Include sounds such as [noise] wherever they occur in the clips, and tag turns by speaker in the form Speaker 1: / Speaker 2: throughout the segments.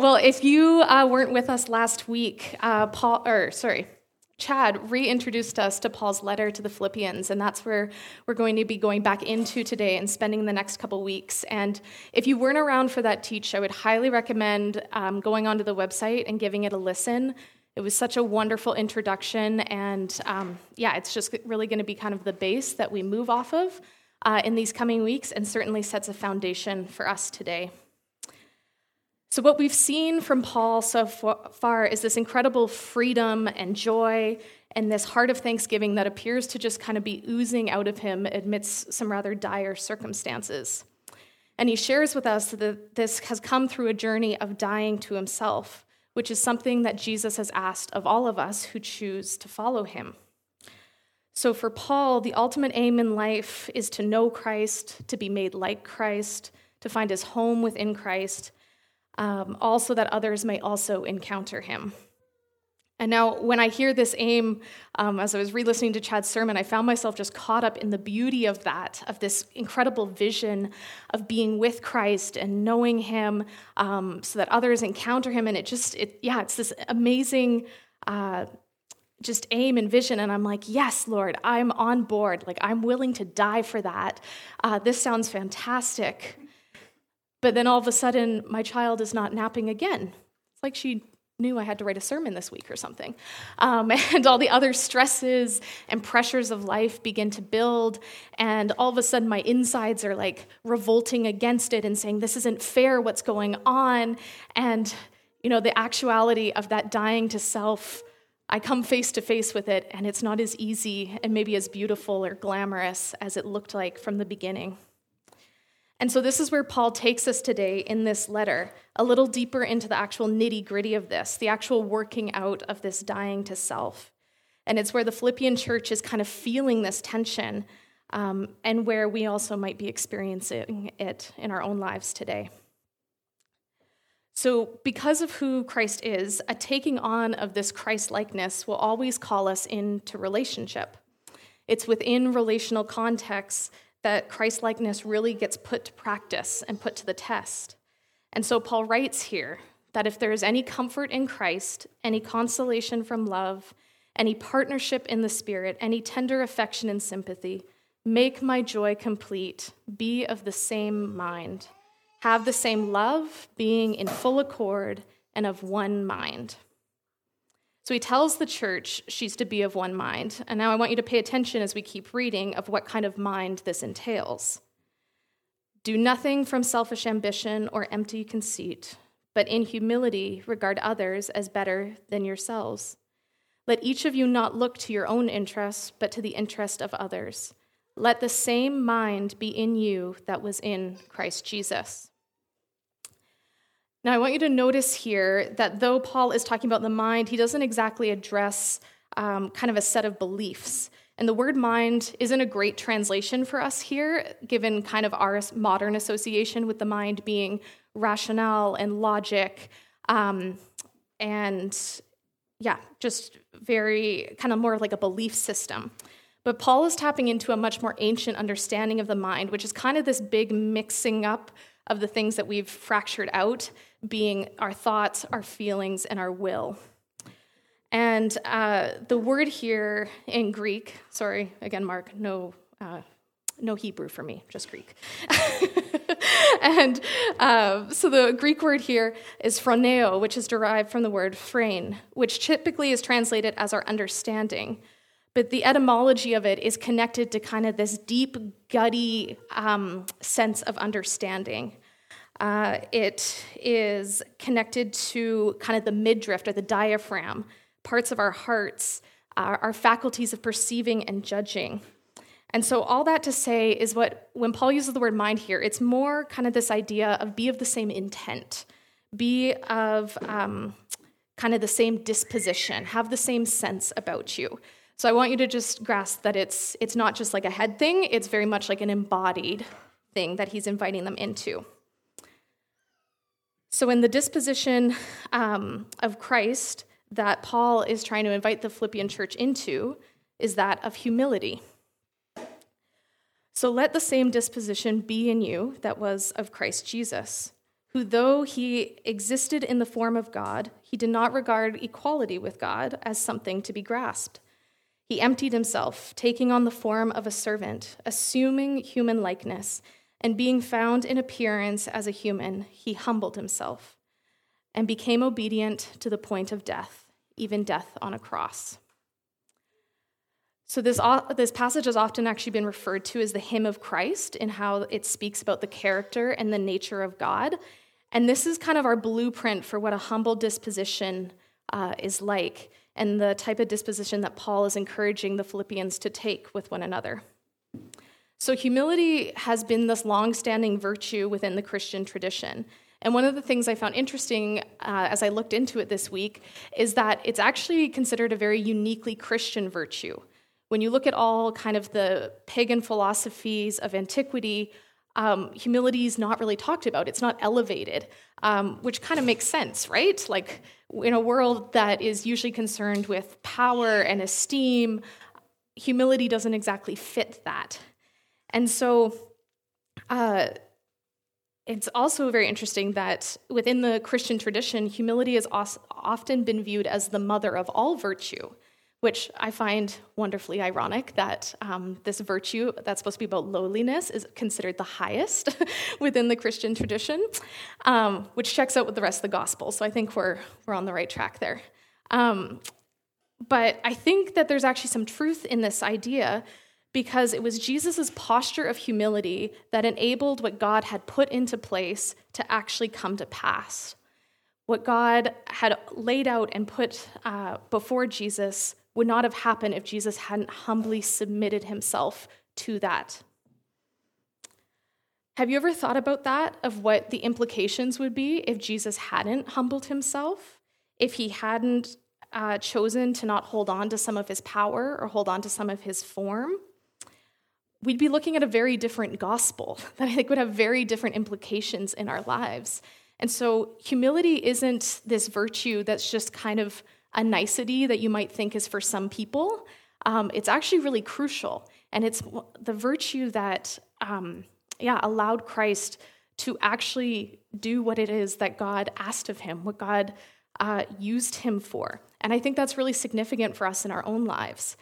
Speaker 1: Well, if you uh, weren't with us last week, uh, Paul, or sorry, Chad reintroduced us to Paul's letter to the Philippians, and that's where we're going to be going back into today and spending the next couple weeks. And if you weren't around for that teach, I would highly recommend um, going onto the website and giving it a listen. It was such a wonderful introduction, and um, yeah, it's just really going to be kind of the base that we move off of uh, in these coming weeks, and certainly sets a foundation for us today. So, what we've seen from Paul so far is this incredible freedom and joy and this heart of thanksgiving that appears to just kind of be oozing out of him amidst some rather dire circumstances. And he shares with us that this has come through a journey of dying to himself, which is something that Jesus has asked of all of us who choose to follow him. So, for Paul, the ultimate aim in life is to know Christ, to be made like Christ, to find his home within Christ um, also that others may also encounter him. And now, when I hear this aim, um, as I was re listening to Chad's sermon, I found myself just caught up in the beauty of that, of this incredible vision of being with Christ and knowing Him um, so that others encounter Him. And it just, it, yeah, it's this amazing. Uh, just aim and vision and i'm like yes lord i'm on board like i'm willing to die for that uh, this sounds fantastic but then all of a sudden, my child is not napping again. It's like she knew I had to write a sermon this week or something. Um, [laughs] and all the other stresses and pressures of life begin to build. And all of a sudden, my insides are like revolting against it and saying, This isn't fair, what's going on? And, you know, the actuality of that dying to self. I come face to face with it, and it's not as easy and maybe as beautiful or glamorous as it looked like from the beginning. And so, this is where Paul takes us today in this letter, a little deeper into the actual nitty gritty of this, the actual working out of this dying to self. And it's where the Philippian church is kind of feeling this tension, um, and where we also might be experiencing it in our own lives today. So, because of who Christ is, a taking on of this Christ likeness will always call us into relationship. It's within relational contexts that Christ likeness really gets put to practice and put to the test. And so Paul writes here that if there is any comfort in Christ, any consolation from love, any partnership in the Spirit, any tender affection and sympathy, make my joy complete, be of the same mind, have the same love, being in full accord and of one mind. So he tells the church she's to be of one mind. And now I want you to pay attention as we keep reading of what kind of mind this entails. Do nothing from selfish ambition or empty conceit, but in humility regard others as better than yourselves. Let each of you not look to your own interests, but to the interest of others. Let the same mind be in you that was in Christ Jesus. Now, I want you to notice here that though Paul is talking about the mind, he doesn't exactly address um, kind of a set of beliefs. And the word mind isn't a great translation for us here, given kind of our modern association with the mind being rationale and logic. Um, and yeah, just very kind of more like a belief system. But Paul is tapping into a much more ancient understanding of the mind, which is kind of this big mixing up of the things that we've fractured out being our thoughts, our feelings, and our will. And uh, the word here in Greek, sorry, again, Mark, no, uh, no Hebrew for me, just Greek. [laughs] and uh, so the Greek word here is phroneo, which is derived from the word phrein, which typically is translated as our understanding. But the etymology of it is connected to kind of this deep, gutty um, sense of understanding. Uh, it is connected to kind of the midriff or the diaphragm, parts of our hearts, our, faculties of perceiving and judging. And so, all that to say is what, when Paul uses the word mind here, it's more kind of this idea of be of the same intent, be of um, kind of the same disposition, have the same sense about you. So, I want you to just grasp that it's, it's not just like a head thing, it's very much like an embodied thing that he's inviting them into. So, in the disposition um, of Christ that Paul is trying to invite the Philippian church into is that of humility. So, let the same disposition be in you that was of Christ Jesus, who, though he existed in the form of God, he did not regard equality with God as something to be grasped. He emptied himself, taking on the form of a servant, assuming human likeness, and being found in appearance as a human, he humbled himself and became obedient to the point of death, even death on a cross. So, this, this passage has often actually been referred to as the hymn of Christ in how it speaks about the character and the nature of God. And this is kind of our blueprint for what a humble disposition uh, is like and the type of disposition that Paul is encouraging the Philippians to take with one another. So, humility has been this long standing virtue within the Christian tradition. And one of the things I found interesting uh, as I looked into it this week is that it's actually considered a very uniquely Christian virtue. When you look at all kind of the pagan philosophies of antiquity, um, humility is not really talked about. It's not elevated, um, which kind of makes sense, right? Like in a world that is usually concerned with power and esteem, humility doesn't exactly fit that. And so uh, it's also very interesting that within the Christian tradition, humility has often been viewed as the mother of all virtue which I find wonderfully ironic that um, this virtue that's supposed to be about lowliness is considered the highest [laughs] within the Christian tradition, um, which checks out with the rest of the gospel. So I think we're, we're on the right track there. Um, but I think that there's actually some truth in this idea because it was Jesus' posture of humility that enabled what God had put into place to actually come to pass. What God had laid out and put uh, before Jesus would not have happened if Jesus hadn't humbly submitted himself to that. Have you ever thought about that, of what the implications would be if Jesus hadn't humbled himself? If he hadn't uh, chosen to not hold on to some of his power or hold on to some of his form? We'd be looking at a very different gospel [laughs] that I think would have very different implications in our lives. And so, humility isn't this virtue that's just kind of a nicety that you might think is for some people. Um, it's actually really crucial. And it's the virtue that, um, yeah, allowed Christ to actually do what it is that God asked of him, what God uh, used him for. And I think that's really significant for us in our own lives.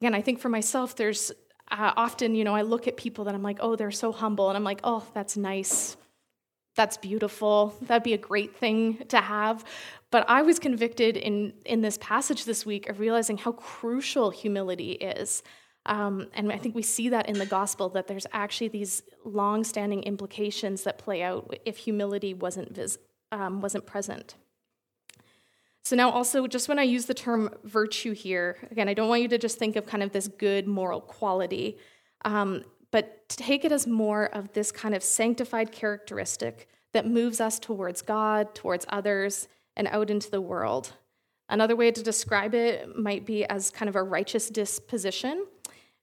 Speaker 1: Again, I think for myself, there's uh, often, you know, I look at people that I'm like, oh, they're so humble. And I'm like, oh, that's nice. That's beautiful. That'd be a great thing to have. But I was convicted in, in this passage this week of realizing how crucial humility is. Um, and I think we see that in the gospel that there's actually these long standing implications that play out if humility wasn't, vis- um, wasn't present. So, now also, just when I use the term virtue here, again, I don't want you to just think of kind of this good moral quality, um, but take it as more of this kind of sanctified characteristic that moves us towards God, towards others, and out into the world. Another way to describe it might be as kind of a righteous disposition.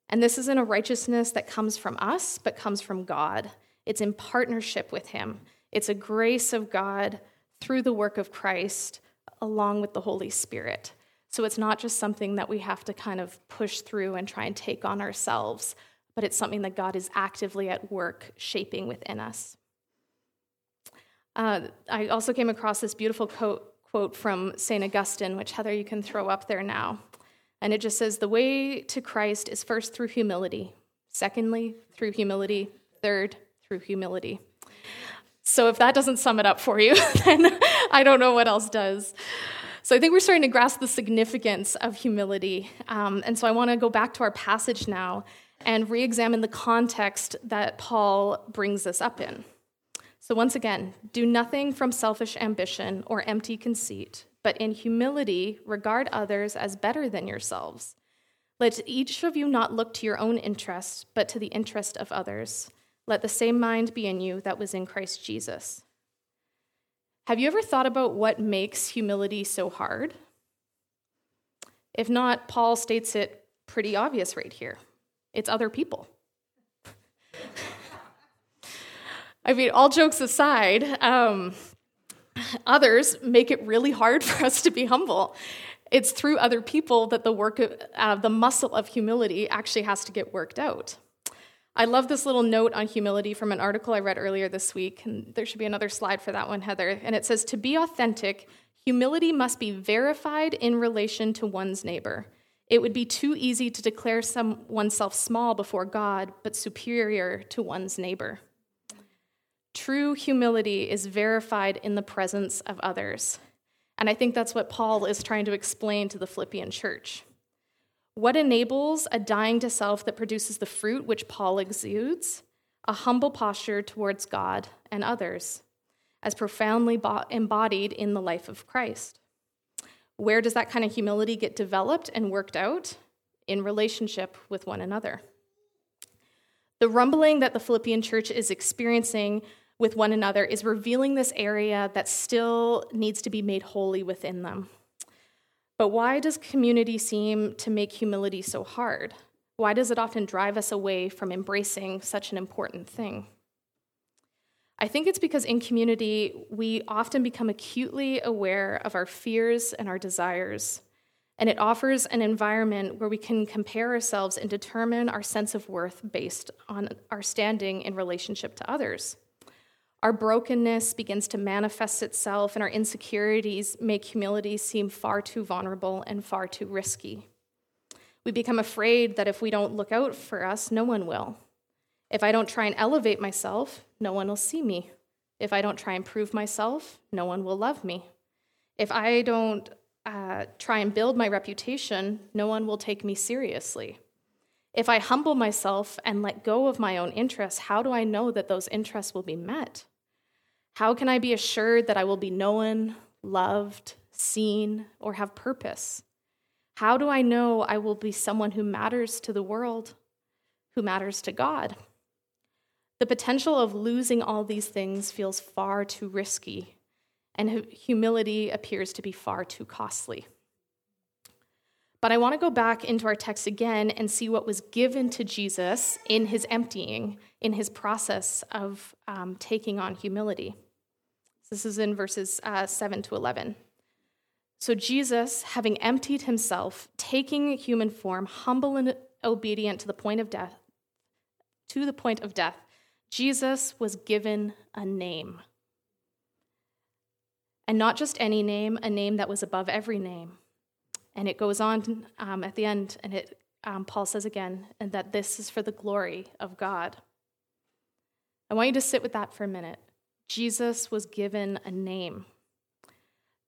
Speaker 1: And this isn't a righteousness that comes from us, but comes from God. It's in partnership with Him. It's a grace of God through the work of Christ along with the Holy Spirit. So it's not just something that we have to kind of push through and try and take on ourselves, but it's something that God is actively at work shaping within us. Uh, I also came across this beautiful quote, quote from St. Augustine, which Heather, you can throw up there now. And it just says, The way to Christ is first through humility, secondly, through humility, third, through humility. So if that doesn't sum it up for you, [laughs] then I don't know what else does. So I think we're starting to grasp the significance of humility. Um, and so I want to go back to our passage now and re examine the context that Paul brings this up in. So, once again, do nothing from selfish ambition or empty conceit, but in humility regard others as better than yourselves. Let each of you not look to your own interests, but to the interest of others. Let the same mind be in you that was in Christ Jesus. Have you ever thought about what makes humility so hard? If not, Paul states it pretty obvious right here it's other people. I mean, all jokes aside, um, others make it really hard [laughs] for us to be humble. It's through other people that the work of uh, the muscle of humility actually has to get worked out. I love this little note on humility from an article I read earlier this week, and there should be another slide for that one, Heather. And it says To be authentic, humility must be verified in relation to one's neighbor. It would be too easy to declare some, oneself small before God, but superior to one's neighbor. True humility is verified in the presence of others. And I think that's what Paul is trying to explain to the Philippian church. What enables a dying to self that produces the fruit which Paul exudes? A humble posture towards God and others, as profoundly embodied in the life of Christ. Where does that kind of humility get developed and worked out? In relationship with one another. The rumbling that the Philippian church is experiencing with one another is revealing this area that still needs to be made holy within them. But why does community seem to make humility so hard? Why does it often drive us away from embracing such an important thing? I think it's because in community, we often become acutely aware of our fears and our desires. And it offers an environment where we can compare ourselves and determine our sense of worth based on our standing in relationship to others. Our brokenness begins to manifest itself, and our insecurities make humility seem far too vulnerable and far too risky. We become afraid that if we don't look out for us, no one will. If I don't try and elevate myself, no one will see me. If I don't try and prove myself, no one will love me. If I don't uh, try and build my reputation, no one will take me seriously. If I humble myself and let go of my own interests, how do I know that those interests will be met? How can I be assured that I will be known, loved, seen, or have purpose? How do I know I will be someone who matters to the world, who matters to God? The potential of losing all these things feels far too risky, and humility appears to be far too costly. But I want to go back into our text again and see what was given to Jesus in his emptying, in his process of um, taking on humility. This is in verses uh, 7 to 11. So, Jesus, having emptied himself, taking human form, humble and obedient to the point of death, to the point of death, Jesus was given a name. And not just any name, a name that was above every name. And it goes on um, at the end, and it, um, Paul says again, and that this is for the glory of God. I want you to sit with that for a minute. Jesus was given a name.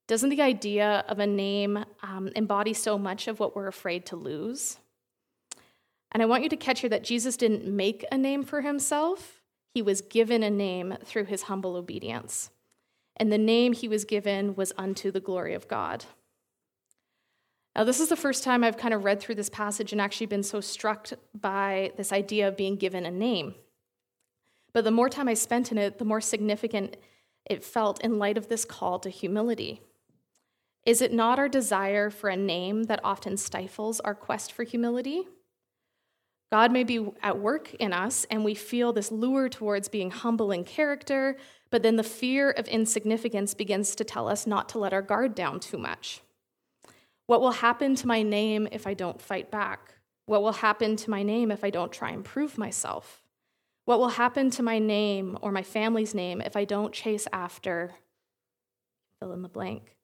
Speaker 1: Doesn't the idea of a name um, embody so much of what we're afraid to lose? And I want you to catch here that Jesus didn't make a name for himself, he was given a name through his humble obedience. And the name he was given was unto the glory of God. Now, this is the first time I've kind of read through this passage and actually been so struck by this idea of being given a name. But the more time I spent in it, the more significant it felt in light of this call to humility. Is it not our desire for a name that often stifles our quest for humility? God may be at work in us, and we feel this lure towards being humble in character, but then the fear of insignificance begins to tell us not to let our guard down too much. What will happen to my name if I don't fight back? What will happen to my name if I don't try and prove myself? What will happen to my name or my family's name if I don't chase after fill in the blank?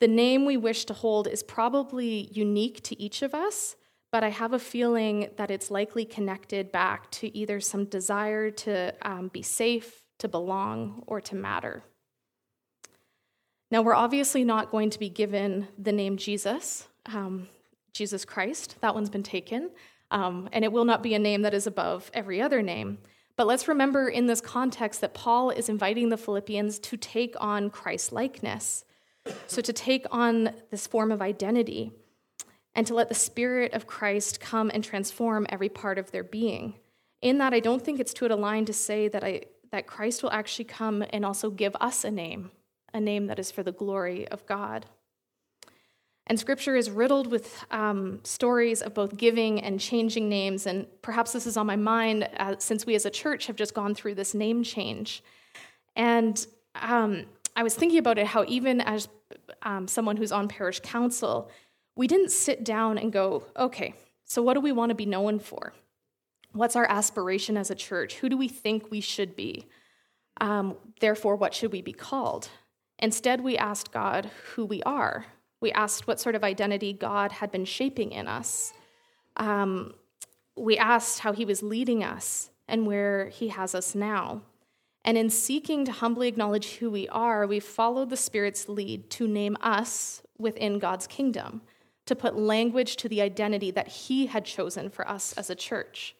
Speaker 1: The name we wish to hold is probably unique to each of us, but I have a feeling that it's likely connected back to either some desire to um, be safe, to belong, or to matter. Now, we're obviously not going to be given the name Jesus, um, Jesus Christ. That one's been taken. Um, and it will not be a name that is above every other name. But let's remember in this context that Paul is inviting the Philippians to take on Christ likeness. So, to take on this form of identity and to let the Spirit of Christ come and transform every part of their being. In that, I don't think it's too aligned to say that, I, that Christ will actually come and also give us a name a name that is for the glory of God. And scripture is riddled with um, stories of both giving and changing names. And perhaps this is on my mind uh, since we as a church have just gone through this name change. And um, I was thinking about it how, even as um, someone who's on parish council, we didn't sit down and go, okay, so what do we want to be known for? What's our aspiration as a church? Who do we think we should be? Um, therefore, what should we be called? Instead, we asked God who we are. We asked what sort of identity God had been shaping in us. Um, we asked how He was leading us and where He has us now. And in seeking to humbly acknowledge who we are, we followed the Spirit's lead to name us within God's kingdom, to put language to the identity that He had chosen for us as a church.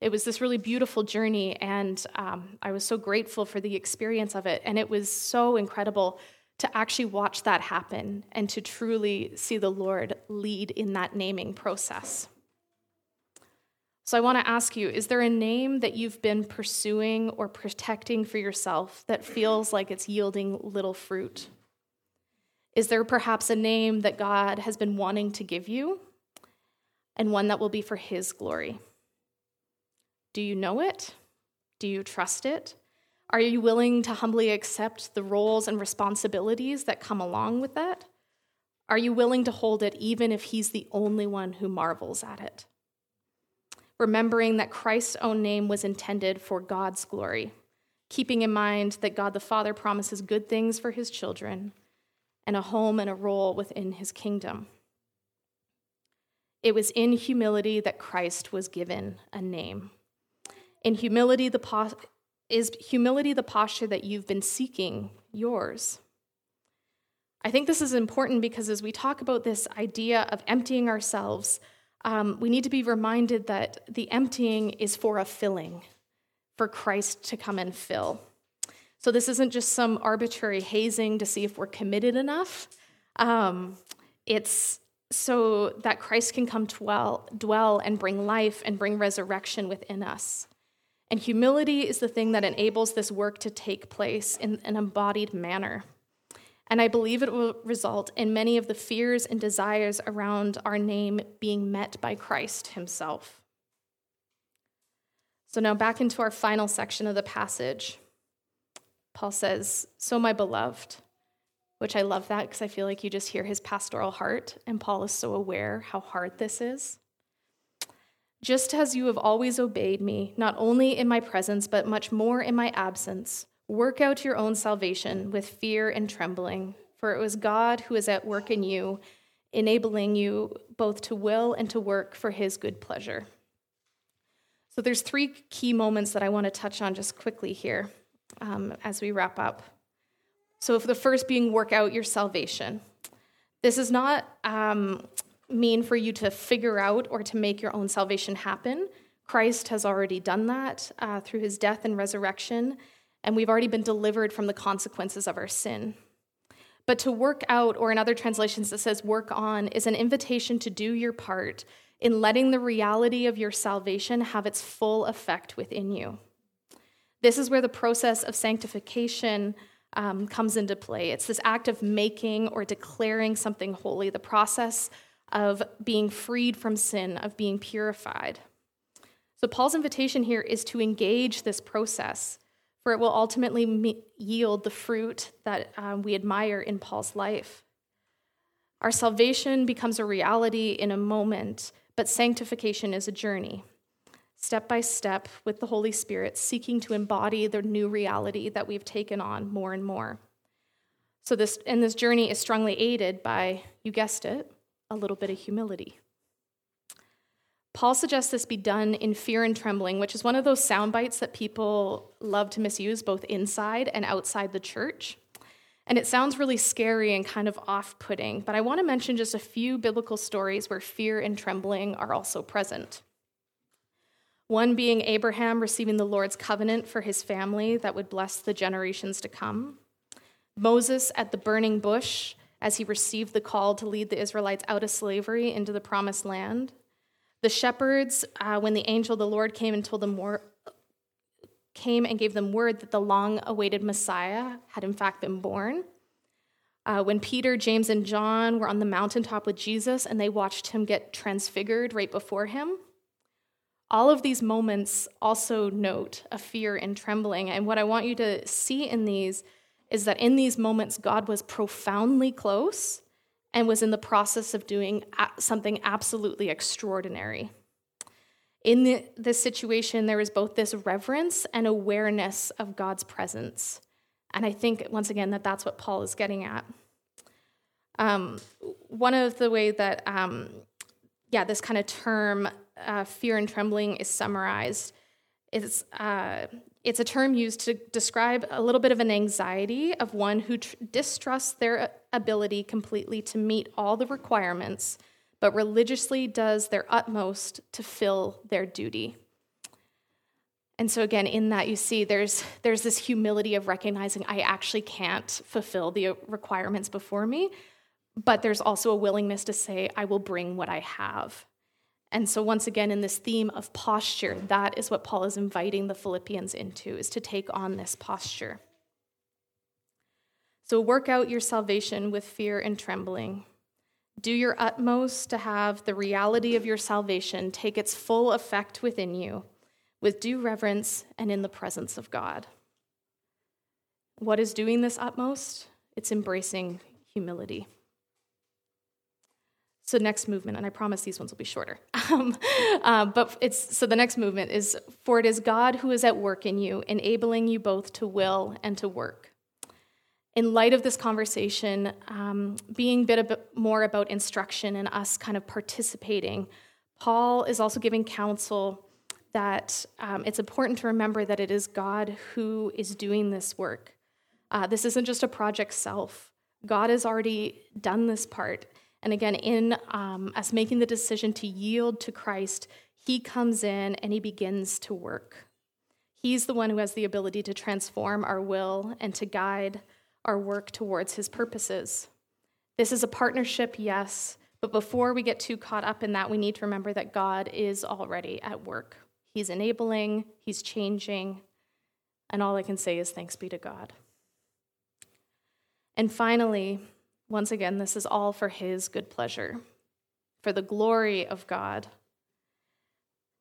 Speaker 1: It was this really beautiful journey, and um, I was so grateful for the experience of it. And it was so incredible to actually watch that happen and to truly see the Lord lead in that naming process. So I want to ask you is there a name that you've been pursuing or protecting for yourself that feels like it's yielding little fruit? Is there perhaps a name that God has been wanting to give you and one that will be for His glory? Do you know it? Do you trust it? Are you willing to humbly accept the roles and responsibilities that come along with that? Are you willing to hold it even if He's the only one who marvels at it? remembering that Christ's own name was intended for God's glory, keeping in mind that God the Father promises good things for his children and a home and a role within his kingdom. It was in humility that Christ was given a name. In humility, the is humility the posture that you've been seeking yours? I think this is important because as we talk about this idea of emptying ourselves um, we need to be reminded that the emptying is for a filling, for Christ to come and fill. So this isn't just some arbitrary hazing to see if we're committed enough. Um, it's so that Christ can come dwell, dwell and bring life and bring resurrection within us. And humility is the thing that enables this work to take place in an embodied manner. And I believe it will result in many of the fears and desires around our name being met by Christ himself. So now back into our final section of the passage. Paul says, So, my beloved, which I love that because I feel like you just hear his pastoral heart, and Paul is so aware how hard this is. Just as you have always obeyed me, not only in my presence, but much more in my absence, Work out your own salvation with fear and trembling, for it was God who is at work in you, enabling you both to will and to work for his good pleasure. So there's three key moments that I want to touch on just quickly here um, as we wrap up. So, the first being work out your salvation, this is not um, mean for you to figure out or to make your own salvation happen. Christ has already done that uh, through his death and resurrection and we've already been delivered from the consequences of our sin. But to work out, or in other translations that says work on, is an invitation to do your part in letting the reality of your salvation have its full effect within you. This is where the process of sanctification um, comes into play. It's this act of making or declaring something holy, the process of being freed from sin, of being purified. So, Paul's invitation here is to engage this process for it will ultimately me- yield the fruit that um, we admire in Paul's life. Our salvation becomes a reality in a moment, but sanctification is a journey, step by step with the Holy Spirit, seeking to embody the new reality that we've taken on more and more. So, this, and this journey is strongly aided by, you guessed it, a little bit of humility. Paul suggests this be done in fear and trembling, which is one of those sound bites that people love to misuse both inside and outside the church. And it sounds really scary and kind of off putting, but I want to mention just a few biblical stories where fear and trembling are also present. One being Abraham receiving the Lord's covenant for his family that would bless the generations to come. Moses at the burning bush as he received the call to lead the Israelites out of slavery into the promised land. The shepherds, uh, when the angel the Lord came and told them more, came and gave them word that the long awaited Messiah had in fact been born. Uh, when Peter, James, and John were on the mountaintop with Jesus and they watched him get transfigured right before him. All of these moments also note a fear and trembling. And what I want you to see in these is that in these moments, God was profoundly close and was in the process of doing something absolutely extraordinary. In the, this situation, there was both this reverence and awareness of God's presence. And I think, once again, that that's what Paul is getting at. Um, one of the way that, um, yeah, this kind of term, uh, fear and trembling, is summarized is uh, it's a term used to describe a little bit of an anxiety of one who tr- distrusts their ability completely to meet all the requirements, but religiously does their utmost to fill their duty. And so again, in that you see there's there's this humility of recognizing I actually can't fulfill the requirements before me, but there's also a willingness to say, I will bring what I have. And so once again in this theme of posture, that is what Paul is inviting the Philippians into is to take on this posture. So work out your salvation with fear and trembling. Do your utmost to have the reality of your salvation take its full effect within you with due reverence and in the presence of God. What is doing this utmost? It's embracing humility. So next movement, and I promise these ones will be shorter. [laughs] Um, uh, but it's so the next movement is for it is God who is at work in you, enabling you both to will and to work. In light of this conversation, um, being a bit, a bit more about instruction and us kind of participating, Paul is also giving counsel that um, it's important to remember that it is God who is doing this work. Uh, this isn't just a project self. God has already done this part. And again, in um, us making the decision to yield to Christ, He comes in and He begins to work. He's the one who has the ability to transform our will and to guide our work towards His purposes. This is a partnership, yes, but before we get too caught up in that, we need to remember that God is already at work. He's enabling, He's changing, and all I can say is thanks be to God. And finally, once again, this is all for His good pleasure, for the glory of God.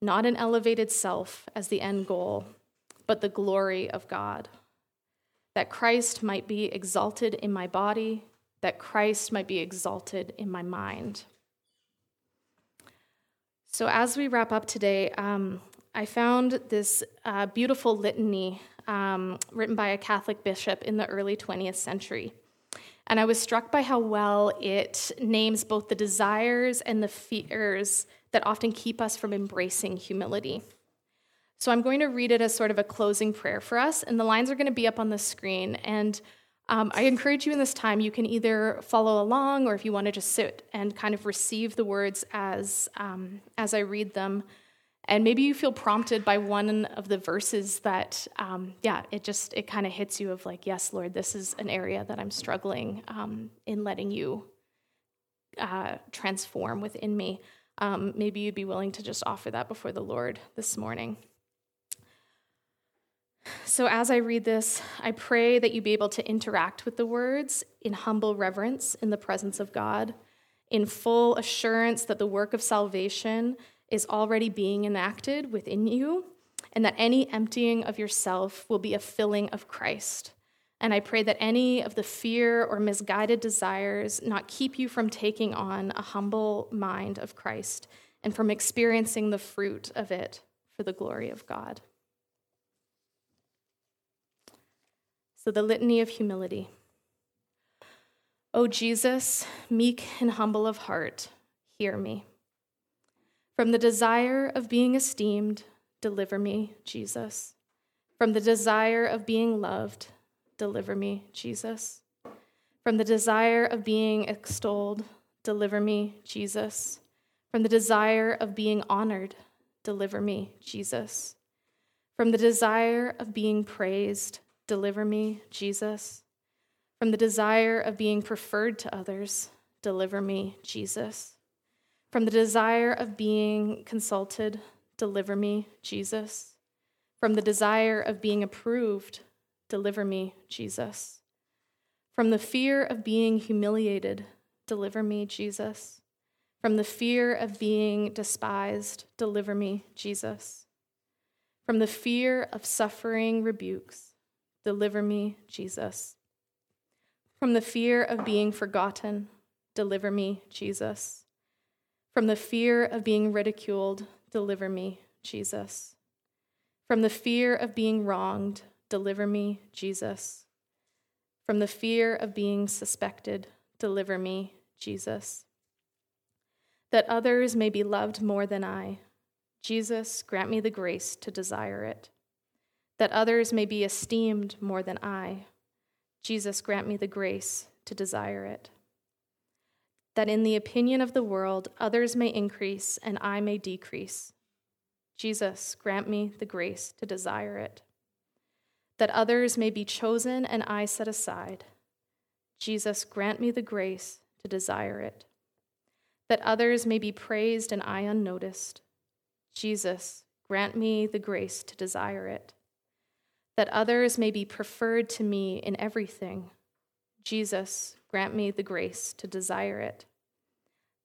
Speaker 1: Not an elevated self as the end goal, but the glory of God. That Christ might be exalted in my body, that Christ might be exalted in my mind. So, as we wrap up today, um, I found this uh, beautiful litany um, written by a Catholic bishop in the early 20th century. And I was struck by how well it names both the desires and the fears that often keep us from embracing humility. So I'm going to read it as sort of a closing prayer for us, and the lines are going to be up on the screen. And um, I encourage you in this time, you can either follow along, or if you want to just sit and kind of receive the words as, um, as I read them, and maybe you feel prompted by one of the verses that um, yeah it just it kind of hits you of like yes lord this is an area that i'm struggling um, in letting you uh, transform within me. Um, maybe you'd be willing to just offer that before the lord this morning. So as i read this i pray that you be able to interact with the words in humble reverence in the presence of god in full assurance that the work of salvation is already being enacted within you, and that any emptying of yourself will be a filling of Christ. And I pray that any of the fear or misguided desires not keep you from taking on a humble mind of Christ and from experiencing the fruit of it for the glory of God. So, the litany of humility. O Jesus, meek and humble of heart, hear me. From the desire of being esteemed, deliver me, Jesus. From the desire of being loved, deliver me, Jesus. From the desire of being extolled, deliver me, Jesus. From the desire of being honored, deliver me, Jesus. From the desire of being praised, deliver me, Jesus. From the desire of being preferred to others, deliver me, Jesus. From the desire of being consulted, deliver me, Jesus. From the desire of being approved, deliver me, Jesus. From the fear of being humiliated, deliver me, Jesus. From the fear of being despised, deliver me, Jesus. From the fear of suffering rebukes, deliver me, Jesus. From the fear of being forgotten, deliver me, Jesus. From the fear of being ridiculed, deliver me, Jesus. From the fear of being wronged, deliver me, Jesus. From the fear of being suspected, deliver me, Jesus. That others may be loved more than I, Jesus, grant me the grace to desire it. That others may be esteemed more than I, Jesus, grant me the grace to desire it. That in the opinion of the world, others may increase and I may decrease. Jesus, grant me the grace to desire it. That others may be chosen and I set aside. Jesus, grant me the grace to desire it. That others may be praised and I unnoticed. Jesus, grant me the grace to desire it that others may be preferred to me in everything. Jesus, grant me the grace to desire it.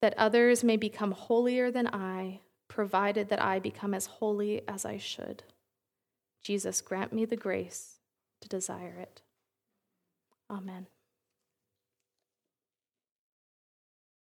Speaker 1: That others may become holier than I, provided that I become as holy as I should. Jesus, grant me the grace to desire it. Amen.